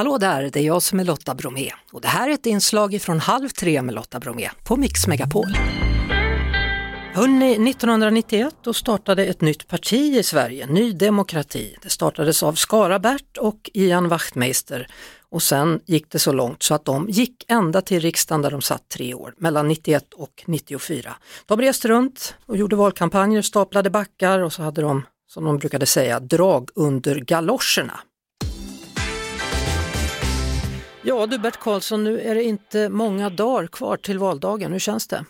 Hallå där, det är jag som är Lotta Bromé och det här är ett inslag från Halv tre med Lotta Bromé på Mix Megapol. Hörrni, 1991 då startade ett nytt parti i Sverige, Ny Demokrati. Det startades av Skarabert och Ian Wachtmeister och sen gick det så långt så att de gick ända till riksdagen där de satt tre år, mellan 91 och 94. De reste runt och gjorde valkampanjer, staplade backar och så hade de, som de brukade säga, drag under galoscherna. Ja du Bert Karlsson, nu är det inte många dagar kvar till valdagen. Hur känns det?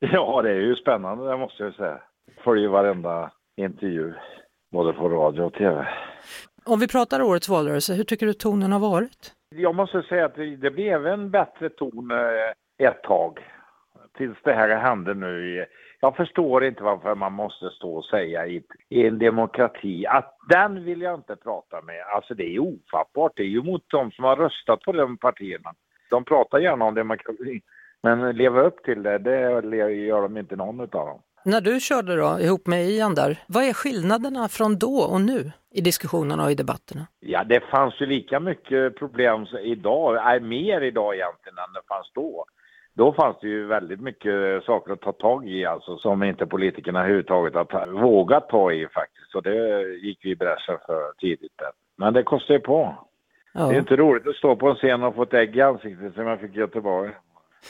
Ja, det är ju spännande det måste jag säga. Följer varenda intervju, både på radio och tv. Om vi pratar årets valrörelse, hur tycker du tonen har varit? Jag måste säga att det blev en bättre ton eh, ett tag. Tills det här hände nu. Jag förstår inte varför man måste stå och säga i, i en demokrati att den vill jag inte prata med. Alltså det är ofattbart. Det är ju mot de som har röstat på de partierna. De pratar gärna om demokrati. Men leva upp till det, det gör de inte någon av dem. När du körde då ihop med Ian där, vad är skillnaderna från då och nu i diskussionerna och i debatterna? Ja, det fanns ju lika mycket problem idag, är mer idag egentligen än det fanns då. Då fanns det ju väldigt mycket saker att ta tag i alltså som inte politikerna överhuvudtaget har vågat ta i faktiskt. Och det gick vi i bräschen för tidigt. Där. Men det kostar ju på. Ja. Det är inte roligt att stå på en scen och få ett ägg i ansiktet som jag fick i Göteborg.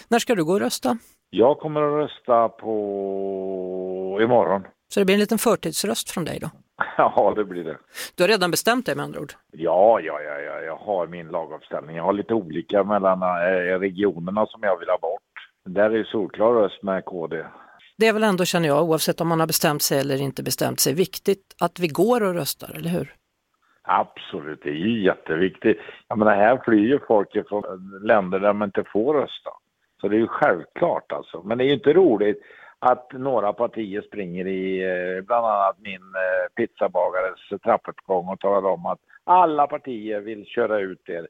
När ska du gå och rösta? Jag kommer att rösta på imorgon. Så det blir en liten förtidsröst från dig då? Ja, det blir det. Du har redan bestämt dig med andra ord? Ja, ja, ja, ja. jag har min laguppställning. Jag har lite olika mellan äh, regionerna som jag vill ha bort. Där är solklar röst med KD. Det är väl ändå, känner jag, oavsett om man har bestämt sig eller inte bestämt sig, viktigt att vi går och röstar, eller hur? Absolut, det är ju jätteviktigt. Jag menar, här flyr ju folk från länder där man inte får rösta. Så det är ju självklart alltså. Men det är ju inte roligt att några partier springer i eh, bland annat min eh, pizzabagares trappuppgång och talar om att alla partier vill köra ut er.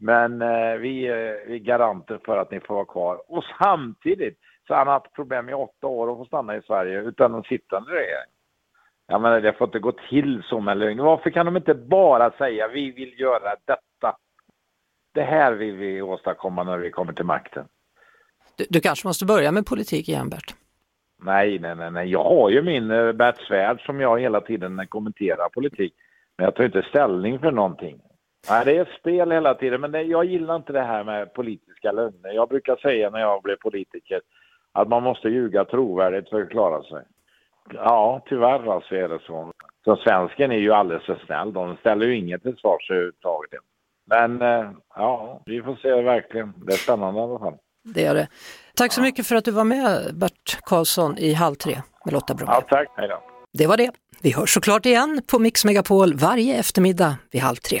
Men eh, vi, är garanter för att ni får vara kvar. Och samtidigt så har han haft problem i åtta år att få stanna i Sverige utan en sittande regering. Jag menar, det får inte gå till så med lögn. Varför kan de inte bara säga vi vill göra detta? Det här vill vi åstadkomma när vi kommer till makten. Du, du kanske måste börja med politik igen, Bert? Nej, nej, nej, nej. Jag har ju min uh, Bert Svärd som jag hela tiden kommenterar politik. Men jag tar inte ställning för någonting. Nej, det är spel hela tiden, men det, jag gillar inte det här med politiska lögner. Jag brukar säga när jag blev politiker att man måste ljuga trovärdigt för att klara sig. Ja, tyvärr alltså är det så. Så svensken är ju alldeles för snäll. De ställer ju inget till svars överhuvudtaget. Men uh, ja, vi får se verkligen. Det är spännande i alla fall. Det är det. Tack så mycket för att du var med Bert Karlsson i Halv tre med Lotta Bromé. Ja, tack. Hej då. Det var det. Vi hörs såklart igen på Mix Megapol varje eftermiddag vid halv tre.